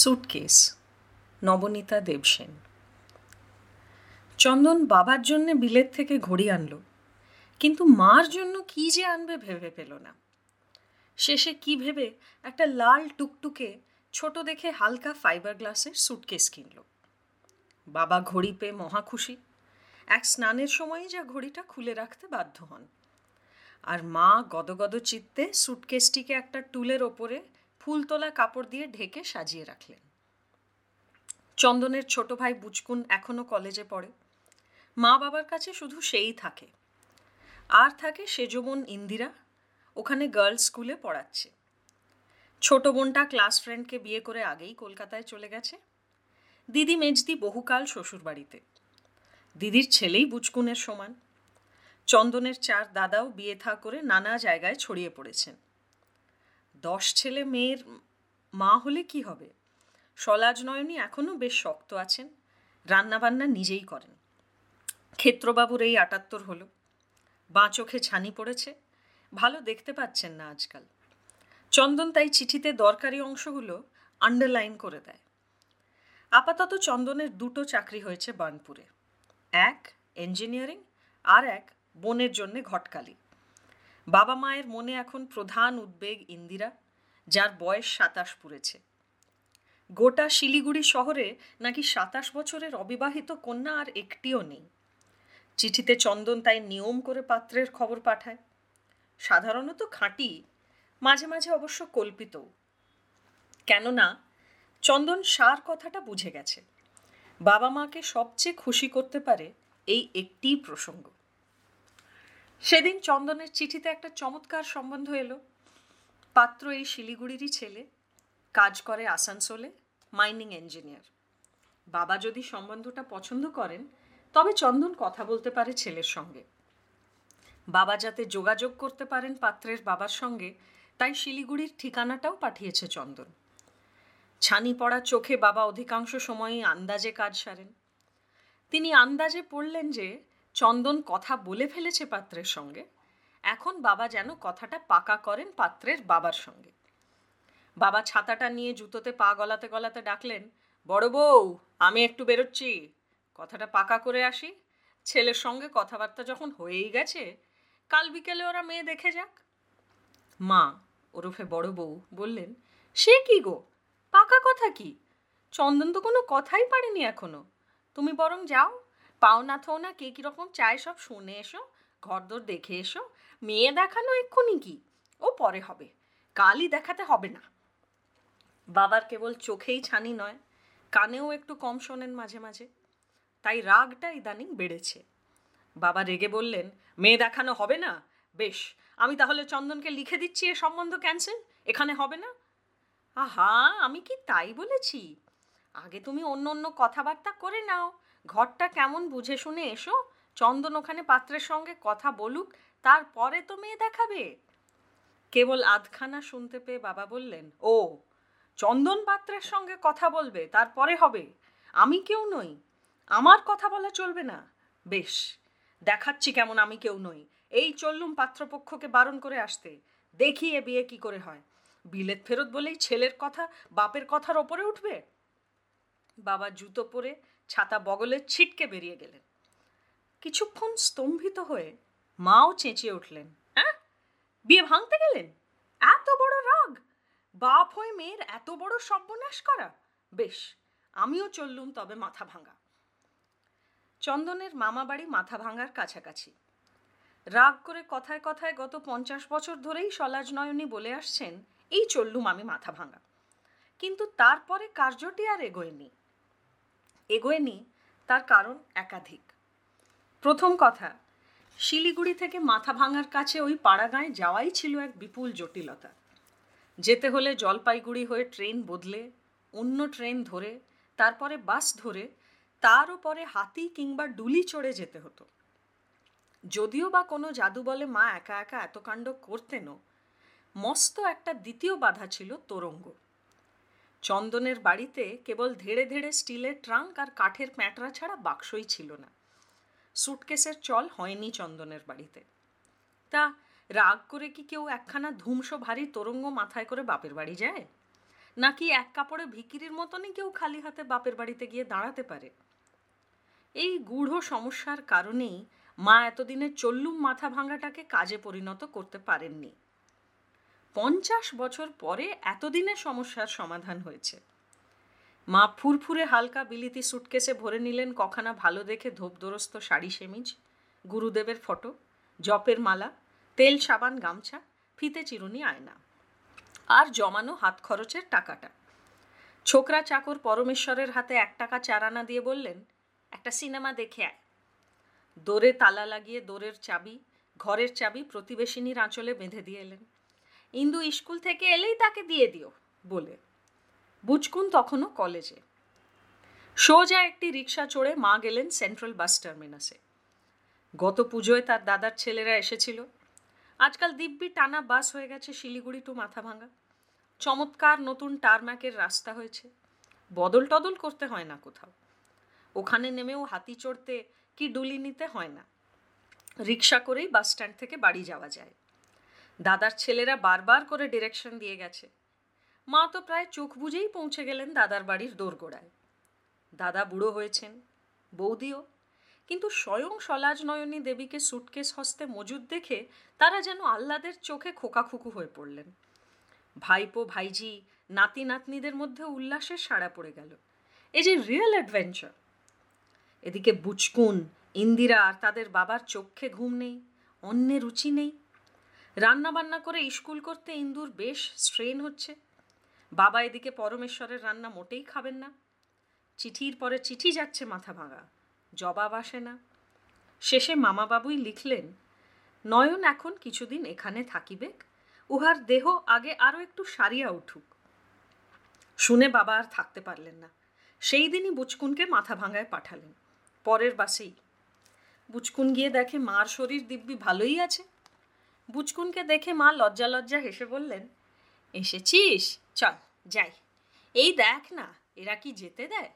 Suitcase, Nabanita Dev Sen. চন্দন বাবার জন্য বিলেত থেকে ঘড়ি আনলো, কিন্তু মার জন্য কি যে আনবে ভেবে পেল না। শেষে কি ভেবে একটা লাল টুকটুকে ছোট দেখে হালকা ফাইবার গ্লাসের সুটকেস কিনল। বাবা ঘড়ি পেয়ে মহা খুশি, এক স্নানের সময়ই যা ঘড়িটা খুলে রাখতে বাধ্য হন। আর মা গদগদ চিত্তে সুটকেসটিকে একটা টুলের ওপরে ফুল তোলা কাপড় দিয়ে ঢেকে সাজিয়ে রাখলেন। চন্দনের ছোট ভাই বুচকুন এখনও কলেজে পড়ে। মা বাবার কাছে শুধু সেই থাকে। আর থাকে সেজ বোন ইন্দিরা, ওখানে গার্লস স্কুলে পড়াচ্ছে। ছোট বোনটা ক্লাস ফ্রেন্ডকে বিয়ে করে আগেই কলকাতায় চলে গেছে। দিদি মেজদি বহুকাল শ্বশুরবাড়িতে। দিদির ছেলেই বুচকুনের সমান। চন্দনের চার দাদাও বিয়ে থা করে নানা জায়গায় ছড়িয়ে পড়েছেন। দশ ছেলে মেয়ের মা হলে কি হবে? সলাজ নয়নী এখনও বেশ শক্ত আছেন, রান্নাবান্না নিজেই করেন। ক্ষেত্রবাবুর এই আটাত্তর হলো। বাঁ চোখে ছানি পড়েছে, ভালো দেখতে পাচ্ছেন না আজকাল। চন্দন তাই চিঠিতে দরকারি অংশগুলো আন্ডারলাইন করে দেয়। আপাতত চন্দনের দুটো চাকরি হয়েছে বার্নপুরে। এক ইঞ্জিনিয়ারিং আর এক বোনের জন্যে ঘটকালি। বাবা মায়ের মনে এখন প্রধান উদ্বেগ ইন্দিরা, যার বয়স সাতাশ পুরেছে। গোটা শিলিগুড়ি শহরে নাকি সাতাশ বছরের অবিবাহিত কন্যা আর একটিও নেই। চিঠিতে চন্দন তাই নিয়ম করে পাত্রের খবর পাঠায়। সাধারণত খাঁটি, মাঝে মাঝে অবশ্য কল্পিত কেননা, চন্দন সার কথাটা বুঝে গেছে। বাবা মাকে সবচেয়ে খুশি করতে পারে এই একটি প্রসঙ্গ। সেদিন চন্দনের চিঠিতে একটা চমৎকার সম্বন্ধ এলো। পাত্র এই শিলিগুড়িরই ছেলে, কাজ করে আসানসোলে, মাইনিং ইঞ্জিনিয়ার বাবা যদি সম্বন্ধটা পছন্দ করেন, তবে চন্দন কথা বলতে পারে ছেলের সঙ্গে। বাবা যাতে যোগাযোগ করতে পারেন পাত্রের বাবার সঙ্গে, তাই শিলিগুড়ির ঠিকানাটাও পাঠিয়েছে চন্দন। ছানি পড়া চোখে বাবা অধিকাংশ সময়ই আন্দাজে কাজ সারেন। তিনি আন্দাজে পড়লেন যে চন্দন কথা বলে ফেলেছে পাত্রের সঙ্গে। এখন বাবা যেন কথাটা পাকা করেন পাত্রের বাবার সঙ্গে। বাবা ছাতাটা নিয়ে জুতোতে পা গলাতে গলাতে ডাকলেন, বড় বউ, আমি একটু বেরোচ্ছি। কথাটা পাকা করে আসি। ছেলের সঙ্গে কথাবার্তা যখন হয়েই গেছে, কাল বিকেলে ওরা মেয়ে দেখে যাক। মা, ওরফে বড় বউ বললেন, সে কি গো? পাকা কথা কি? চন্দন তো কোনো কথাই পারেনি এখনও। তুমি বরং যাও। পাওনা থোনা কে কীরকম চায় সব শুনে এসো, ঘরদোর দেখে এসো। মেয়ে দেখানো এক্ষুনি কি? ও পরে হবে। কালই দেখাতে হবে না। বাবার কেবল চোখেই ছানি নয়, কানেও একটু কম শোনেন মাঝে মাঝে। তাই রাগটা ইদানিং বেড়েছে। বাবা রেগে বললেন, মেয়ে দেখানো হবে না? বেশ, আমি তাহলে চন্দনকে লিখে দিচ্ছি এ সম্বন্ধ ক্যান্সেল এখানে হবে না? আহা, আমি কি তাই বলেছি? আগে তুমি অন্য অন্য কথাবার্তা করে নাও। ঘরটা কেমন বুঝে শুনে এসো। চন্দন ওখানে পাত্রের সঙ্গে কথা বলুক, তারপরে তো মেয়ে দেখাবে। কেবল আধখানা শুনতে পেয়ে বাবা বললেন, ও, চন্দন পাত্রের সঙ্গে কথা বলবে, তারপরে হবে। আমি কেউ নই। আমার কথা বলা চলবে না। বেশ, দেখাচ্ছি কেমন আমি কেউ নই। এই চললুম পাত্রপক্ষকে বারণ করে আসতে। দেখি এ বিয়ে কি করে হয়। বিলেত ফেরত বলেই ছেলের কথা, বাপের কথার ওপরে উঠবে? বাবা জুতো পরে ছাতা বগলে ছিটকে বেরিয়ে গেলেন। কিছুক্ষণ স্তম্ভিত হয়ে মাও চেঁচিয়ে উঠলেন হ্যাঁ? বিয়ে ভাঙতে গেলেন? এত বড় রাগ! বাপ হয়ে মেয়ের এত বড় সর্বনাশ করা! বেশ, আমিও চললুম তবে মাথা ভাঙা। চন্দনের মামা বাড়ি মাথা ভাঙার কাছাকাছি। রাগ করে কথায় কথায় গত পঞ্চাশ বছর ধরেই সলাজ নয়নী বলে আসছেন, এই চললুম আমি মাথা ভাঙা। কিন্তু তারপরে কার্যটি আর এগোয়নি। এগোয়নি তার কারণ একাধিক। প্রথম কথা, শিলিগুড়ি থেকে মাথা ভাঙার কাছে ওই পাড়াগাঁয় যাওয়াই ছিল এক বিপুল জটিলতা। যেতে হলে জলপাইগুড়ি হয়ে ট্রেন বদলে, অন্য ট্রেন ধরে, তারপরে বাস ধরে তার উপরে হাতি কিংবা ডুলি চড়ে যেতে হতো। যদিও বা কোনো জাদু বলে মা একা একা এত কাণ্ড করতেনও, মস্ত একটা দ্বিতীয় বাধা ছিল তোরঙ্গ। চন্দনের বাড়িতে কেবল ধেড়ে ধেড়ে স্টিলের ট্রাঙ্ক আর কাঠের প্যাঁটরা ছাড়া বাক্সই ছিল না। সুটকেসের চল হয়নি চন্দনের বাড়িতে। তা রাগ করে কি কেউ একখানা ধুমসো ভারী তোরঙ্গ মাথায় করে বাপের বাড়ি যায়? নাকি এক কাপড়ে ভিকিরির মতনই কেউ খালি হাতে বাপের বাড়িতে গিয়ে দাঁড়াতে পারে? এই গূঢ় সমস্যার কারণেই মা এতদিনে চল্লুম মাথা ভাঙাটাকে কাজে পরিণত করতে পারেননি। পঞ্চাশ বছর পরে এতদিনে সমস্যার সমাধান হয়েছে। মা ফুরফুরে হালকা বিলিতি সুটকেসে ভরে নিলেন কখানা ভালো দেখে ধোপদরস্ত শাড়ি সেমিজ, গুরুদেবের ফটো, জপের মালা, তেল সাবান গামছা, ফিতে চিরুনি আয়না আর জমানো হাত খরচের টাকাটা। ছোকরা চাকর পরমেশ্বরের হাতে এক টাকা চারানা দিয়ে বললেন, একটা সিনেমা দেখে আয়। দোরে তালা লাগিয়ে দোরের চাবি, ঘরের চাবি প্রতিবেশিনীর আঁচলে বেঁধে দিয়ে এলেন। ইন্দু স্কুল থেকে এলেই তাকে দিয়ে দিও, বলে। বুচকুন তখনও কলেজে। সোজা একটি রিক্সা চড়ে মা গেলেন সেন্ট্রাল বাস টার্মিনাসে। গত পুজোয় তার দাদার ছেলেরা এসেছিল। আজকাল দিব্যি টানা বাস হয়ে গেছে শিলিগুড়ি টু মাথাভাঙা চমৎকার নতুন টারম্যাকের রাস্তা হয়েছে। বদল টদল করতে হয় না কোথাও। ওখানে নেমেও হাতি চড়তে কি ডুলি নিতে হয় না। রিক্সা করেই বাস স্ট্যান্ড থেকে বাড়ি যাওয়া যায়। দাদার ছেলেরা বারবার করে ডিরেকশন দিয়ে গেছে। মা তো প্রায় চোখ বুঝেই পৌঁছে গেলেন দাদার বাড়ির দোরগোড়ায়। দাদা বুড়ো হয়েছেন, বৌদিও। কিন্তু স্বয়ং সলাজ নয়নী দেবীকে সুটকেস হস্তে মজুদ দেখে তারা যেন আহ্লাদের চোখে খোকাখুকু হয়ে পড়লেন। ভাইপো, ভাইজি, নাতি, নাতনিদের মধ্যে উল্লাসের সাড়া পড়ে গেল। এ যে রিয়েল অ্যাডভেঞ্চার এদিকে বুচকুন, ইন্দিরা আর তাদের বাবার চোখে ঘুম নেই, অন্যের রুচি নেই। রান্না বান্না করে স্কুল করতে ইন্দুর বেশ স্ট্রেন হচ্ছে। বাবা এদিকে পরমেশ্বরের রান্না মোটেই খাবেন না। চিঠির পরে চিঠি যাচ্ছে মাথা ভাঙা, জবাব আসে না। শেষে মামাবাবুই লিখলেন, নয়ন এখন কিছুদিন এখানে থাকিবে, উহার দেহ আগে আরও একটু সারিয়া উঠুক। শুনে বাবা আর থাকতে পারলেন না। সেই দিনই বুচকুনকে মাথা ভাঙায় পাঠালেন। পরের বাসেই বুচকুন গিয়ে দেখে মার শরীর দিব্যি ভালোই আছে। বুচকুনকে দেখে মা লজ্জা লজ্জা হেসে বললেন, এসেছিস? চল, যাই। এই দেখ না, এরা কি যেতে দেয়?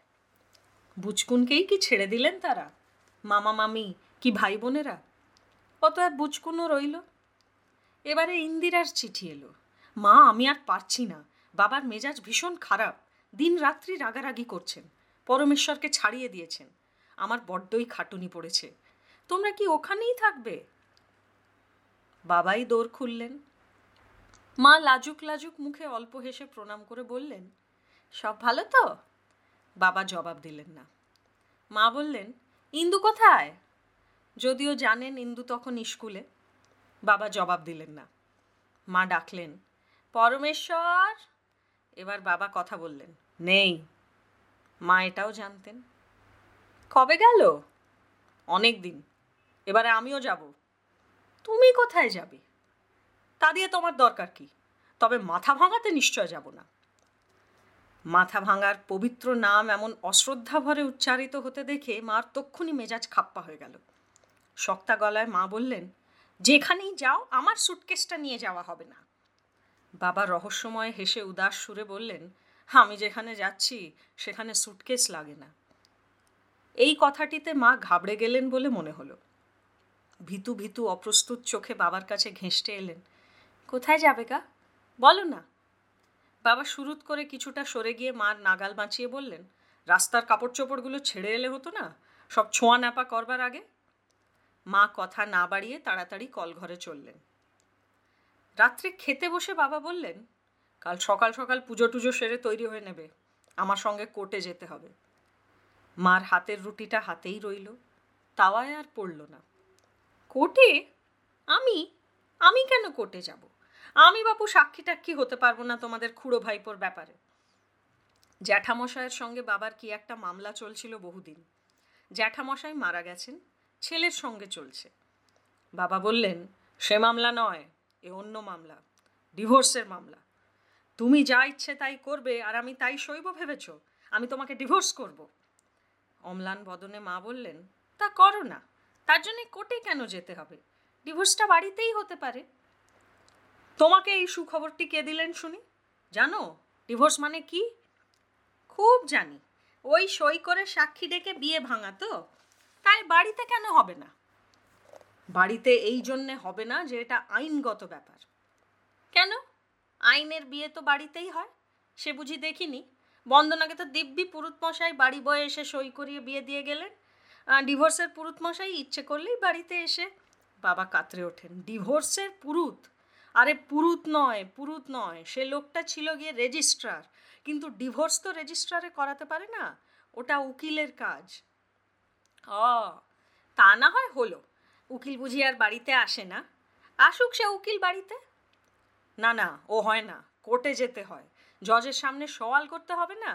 বুচকুনকেই কি ছেড়ে দিলেন তারা? মামা মামি, কি ভাই বোনেরা? অতএব বুচকুনও রইল। এবারে ইন্দিরার চিঠি এলো। মা, আমি আর পারছি না। বাবার মেজাজ ভীষণ খারাপ। দিন রাত্রি রাগারাগি করছেন। পরমেশ্বরকে ছাড়িয়ে দিয়েছেন। আমার বড্ডই খাটুনি পড়েছে। তোমরা কি ওখানেই থাকবে? বাবাই দৌড় খুললেন। মা লাজুক লাজুক মুখে অল্প হেসে প্রণাম করে বললেন, সব ভালো তো? বাবা জবাব দিলেন না। মা বললেন, ইন্দু কোথায়? যদিও জানেন ইন্দু তখন স্কুলে। বাবা জবাব দিলেন না। মা ডাকলেন, পরমেশ্বর! এবার বাবা কথা বললেন, নেই। মা এটাও জানতেন। কবে গেল? অনেক দিন। এবারে আমিও যাব। তুমি কোথায় যাবে? তা দিয়ে তোমার দরকার কি? তবে মাথা ভাঙাতে নিশ্চয় যাব না। মাথা ভাঙার পবিত্র নাম এমন অশ্রদ্ধা ভরে উচ্চারিত হতে দেখে মার তক্ষুনি মেজাজ খাপ্পা হয়ে গেল। শক্তা গলায় মা বললেন, যেখানেই যাও, আমার সুটকেসটা নিয়ে যাওয়া হবে না। বাবা রহস্যময় হেসে উদাস সুরে বললেন, আমি যেখানে যাচ্ছি, সেখানে সুটকেস লাগে না। এই কথাটিতে মা ঘাবড়ে গেলেন বলে মনে হলো। ভীতু ভিতু অপ্রস্তুত চোখে বাবার কাছে ঘেঁষটে এলেন। কোথায় যাবে গা? বলো না। বাবা শুরুত করে কিছুটা সরে গিয়ে মার নাগাল বাঁচিয়ে বললেন, রাস্তার কাপড় চোপড়গুলো ছেড়ে এলে হতো না? সব ছোঁয়া ন্যাপা করবার আগে? মা কথা না বাড়িয়ে তাড়াতাড়ি কলঘরে চললেন। রাত্রে খেতে বসে বাবা বললেন, কাল সকাল সকাল পুজো টুজো সেরে তৈরি হয়ে নেবে, আমার সঙ্গে কোর্টে যেতে হবে। মার হাতের রুটিটা হাতেই রইল, তাওয়ায় আর পড়ল না। কোর্টে? আমি? আমি কেন কোর্টে যাব? আমি বাপু সাক্ষী টাক্ষী হতে পারব না তোমাদের খুড়ো ভাইপোর ব্যাপারে। জ্যাঠামশায়ের সঙ্গে বাবার কি একটা মামলা চলছিল বহুদিন। জ্যাঠামশাই মারা গেছেন, ছেলের সঙ্গে চলছে। বাবা বললেন, সে মামলা নয়, এ অন্য মামলা, ডিভোর্সের মামলা। তুমি যা ইচ্ছে তাই করবে আর আমি তাই সইব ভেবেছ, আমি তোমাকে ডিভোর্স করব। অম্লান বদনে মা বললেন, তা করো না। তার জন্যে কোর্টে কেন যেতে হবে? ডিভোর্সটা বাড়িতেই হতে পারে। তোমাকে এই সুখবরটি কে দিলেন শুনি? জানো, ডিভোর্স মানে কি? খুব জানি। ওই সই করে সাক্ষী ডেকে বিয়ে ভাঙা তো। তাই বাড়িতে কেন হবে না? বাড়িতে এই জন্যে হবে না যে এটা আইনগত ব্যাপার। কেন? আইনের বিয়ে তো বাড়িতেই হয়। সে বুঝি দেখিনি। বন্দনাকে তো দিব্যি পুরুত মশাই বাড়ি বয়ে এসে সই করিয়ে বিয়ে দিয়ে গেলেন। ডিভোর্সের পুরুত মশাই ইচ্ছে করলেই বাড়িতে এসে বাবা কাতরে ওঠেন। ডিভোর্সের পুরুত? আরে পুরুত নয় পুরুত নয়, সে লোকটা ছিল গিয়ে রেজিস্ট্রার কিন্তু ডিভোর্স তো রেজিস্ট্রারে করাতে পারে না, ওটা উকিলের কাজ। ও, তা না হয় হলো। উকিল বুঝি আর বাড়িতে আসে না। আসুক সে উকিল বাড়িতে। না না, ও হয় না, কোর্টে যেতে হয়। জজের সামনে সওয়াল করতে হবে না।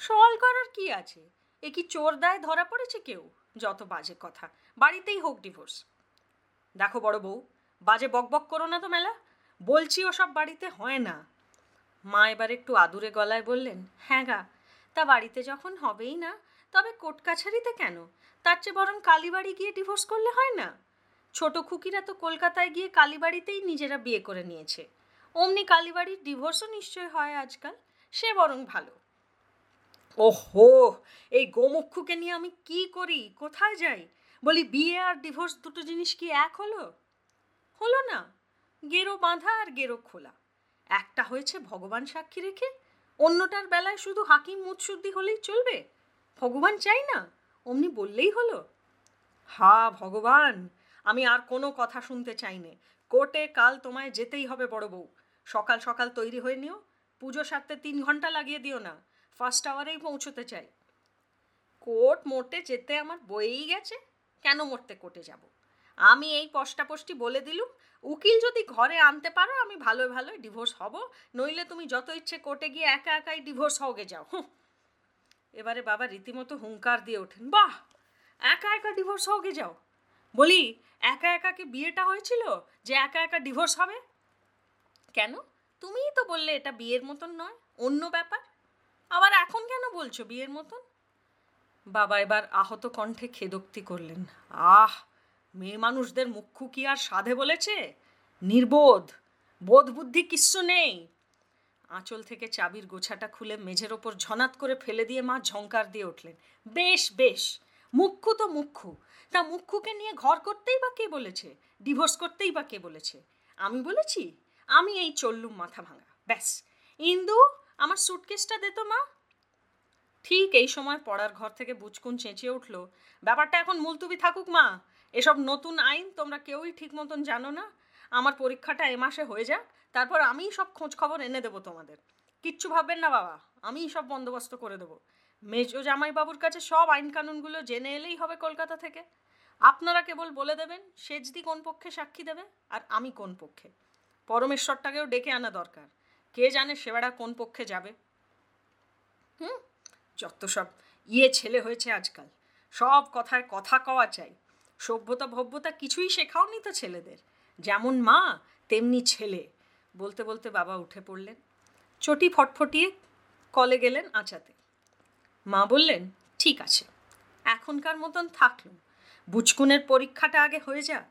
সওয়াল করার কি আছে? এ কি চোর দায় ধরা পড়েছে কেউ? যত বাজে কথা। বাড়িতেই হোক ডিভোর্স দেখো বড় বউ, বাজে বকবক করো না তো মেলা। বলছি ওসব বাড়িতে হয় না। মা এবার একটু আদুরে গলায় বললেন হ্যাঁ গা, তা বাড়িতে যখন হবেই না, তবে কোর্ট কাছারিতে কেন? তার চেয়ে বরং কালীবাড়ি গিয়ে ডিভোর্স করলে হয় না? ছোট খুকিরা তো কলকাতায় গিয়ে কালীবাড়িতেই নিজেরা বিয়ে করে নিয়েছে। অমনি কালীবাড়ির ডিভোর্সও নিশ্চয় হয় আজকাল। সে বরং ভালো। ওহো, এই গোমুক্ষুকে নিয়ে আমি কি করি? কোথায় যাই? বলি, বিয়ে আর ডিভোর্স দুটো জিনিস কি এক হলো? হলো না। গেরো বাঁধা আর গেরো খোলা। একটা হয়েছে ভগবান সাক্ষী রেখে, অন্যটার বেলায় শুধু হাকিম মুৎসুদ্দি হলেই চলবে? ভগবান চাই না, অমনি বললেই হলো। হা ভগবান, আমি আর কোনো কথা শুনতে চাই নে। কোর্টে কাল তোমায় যেতেই হবে বড় বউ। সকাল সকাল তৈরি হয়ে নিও। পুজো সারতে তিন ঘণ্টা লাগিয়ে দিও না। ফার্স্ট আওয়ারেই পৌঁছতে চাই। কোর্ট মোটে যেতে আমার বয়েই গেছে, কেন মরতে কোর্টে যাব? আমি এই পষ্টাপষ্টি বলে দিলুম, উকিল যদি ঘরে আনতে পারো, আমি ভালো ভালো ডিভোর্স হব, নইলে তুমি যত ইচ্ছে কোর্টে গিয়ে একা একাই ডিভোর্স হওগে যাও। এবারে বাবা রীতিমতো হুঙ্কার দিয়ে ওঠেন, বাহ! একা একা ডিভোর্স হওগে যাও? বলি, একা একা কি বিয়েটা হয়েছিল যে একা একা ডিভোর্স হবে? কেন? তুমিই তো বললে এটা বিয়ের মতন নয়, অন্য ব্যাপার। আবার এখন কেন বলছো বিয়ের মতন? বাবা এবার আহত কণ্ঠে খেদোক্তি করলেন। আহ, মেয়ে মানুষদের মুখ্যু কি আর সাধে বলেছে? নির্বোধ, বোধ বুদ্ধি কিচ্ছু নেই। আঁচল থেকে চাবির গোছাটা খুলে মেঝের ওপর ঝনাত করে ফেলে দিয়ে মা ঝঙ্কার দিয়ে উঠলেন। বেশ বেশ, মুখ্যু তো মুখ্যু। তা মুখ্যুকে নিয়ে ঘর করতেই বা কে বলেছে? ডিভোর্স করতেই বা কে বলেছে? আমি বলেছি, আমি এই চললুম মাথা ভাঙা। ব্যাস, ইন্দু আমার সুটকেসটা দে তো, মা। ঠিক এই সময় পড়ার ঘর থেকে বুচকুন চেঁচিয়ে উঠল, ব্যাপারটা এখন মুলতুবি থাকুক, মা। এসব নতুন আইন তোমরা কেউই ঠিক মতন জানো না। আমার পরীক্ষাটা এ মাসে হয়ে যাক, তারপর আমিই সব খোঁজ খবর এনে দেবো তোমাদের। কিচ্ছু ভাববেন না, বাবা, আমিই সব বন্দোবস্ত করে দেবো। মেজো জামাইবাবুর কাছে সব আইন কানুনগুলো জেনে এলেই হবে কলকাতা থেকে। আপনারা কেবল বলে দেবেন, সেজদি কোন পক্ষে সাক্ষী দেবে আর আমি কোন পক্ষে। পরমেশ্বরটাকেও ডেকে আনা দরকার। কে জানে সেবাটা কোন পক্ষে যাবে। হুম? যত সব ইয়ে ছেলে হয়েছে আজকাল, সব কথায় কথা কওয়া চাই। সভ্যতা ভব্যতা কিছুই শেখাওনি তো ছেলেদের। যেমন মা, তেমনি ছেলে। বলতে বলতে বাবা উঠে পড়লেন। চটি ফটফটিয়ে কলে গেলেন আঁচাতে। মা বললেন, ঠিক আছে, এখনকার মতন থাকলুম। বুচকুনের পরীক্ষাটা আগে হয়ে যাক।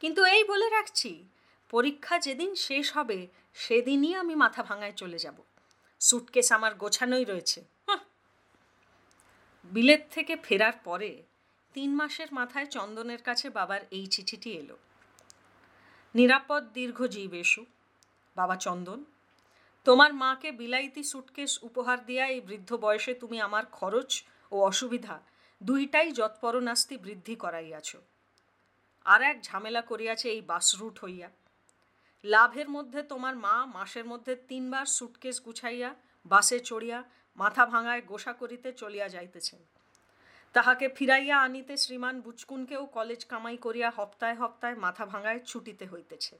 কিন্তু এই বলে রাখছি পরীক্ষা যেদিন শেষ হবে, সেদিনই আমি মাথা ভাঙায় চলে যাব। সুটকেস আমার গোছানোই রয়েছে। বিলেত থেকে ফেরার পরে তিন মাসের মাথায় চন্দনের কাছে বাবার এই চিঠিটি এলো। নিরাপদ দীর্ঘজীব এসু, বাবা চন্দন। তোমার মাকে বিলাইতি সুটকেস উপহার দিয়া এই বৃদ্ধ বয়সে তুমি আমার খরচ ও অসুবিধা দুইটাই যৎপরনাস্তি বৃদ্ধি করাইয়াছ। আর এক ঝামেলা করিয়াছে এই বাস রুট হইয়া। লাভের মধ্যে তোমার মা মাসের মধ্যে তিনবার সুটকেস গুছাইয়া, বাসে চড়িয়া, মাথা ভাঙায় গোসা করিতে চলিয়া যাইতেছেন। তাহাকে ফিরাইয়া আনিতে শ্রীমান বুচকুনকেও কলেজ কামাই করিয়া হপ্তায় হপ্তায় মাথা ভাঙায় ছুটিতে হইতেছে।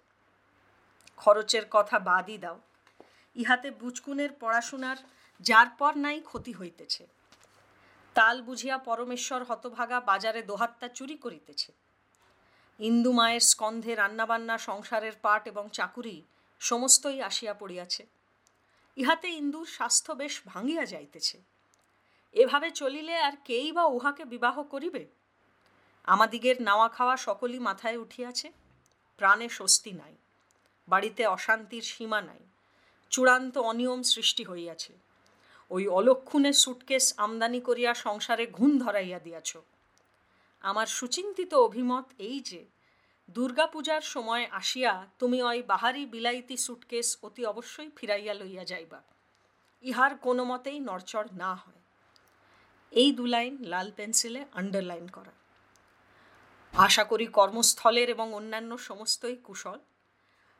খরচের কথা বাদই দাও। ইহাতে বুচকুনের পড়াশোনার যার পর নাই ক্ষতি হইতেছে। তাল বুঝিয়া পরমেশ্বর হতভাগা বাজারে দোহাত্তা চুরি করিতেছে। ইন্দু মায়ের স্কন্ধে রান্নাবান্না, সংসারের পাট এবং চাকুরি সমস্তই আসিয়া পড়িয়াছে। ইহাতে ইন্দুর স্বাস্থ্য বেশ ভাঙিয়া যাইতেছে। এভাবে চলিলে আর কেই বা উহাকে বিবাহ করিবে? আমাদিগের নাওয়া খাওয়া সকলই মাথায় উঠিয়াছে। প্রাণে স্বস্তি নাই। বাড়িতে অশান্তির সীমা নাই। চূড়ান্ত অনিয়ম সৃষ্টি হইয়াছে। ওই অলক্ষণে সুটকেস আমদানি করিয়া সংসারে ঘুণ ধরাইয়া দিয়াছ। আমার সুচিন্তিত অভিমত এই যে, দুর্গাপূজার সময় আসিয়া তুমি ওই বাহারি বিলাইতি সুটকেস অতি অবশ্যই ফিরাইয়া লইয়া যাইবা। ইহার কোনো মতেই নড়চড় না হয়। এই দু লাইন লাল পেন্সিলে আন্ডারলাইন করা। আশা করি কর্মস্থলের এবং অন্যান্য সমস্তই কুশল।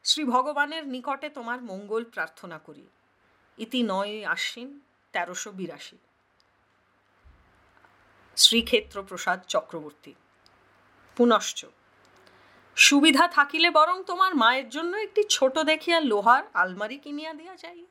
শ্রী ভগবানের নিকটে তোমার মঙ্গল প্রার্থনা করি। ইতি নয় আশ্বিন তেরোশো বিরাশি। শ্রীক্ষেত্র প্রসাদ চক্রবর্তী। পুনশ্চ, সুবিধা থাকিলে বরং তোমার মায়ের জন্য একটি ছোট দেখিয়া লোহার আলমারি কিনিয়া দেওয়া যায়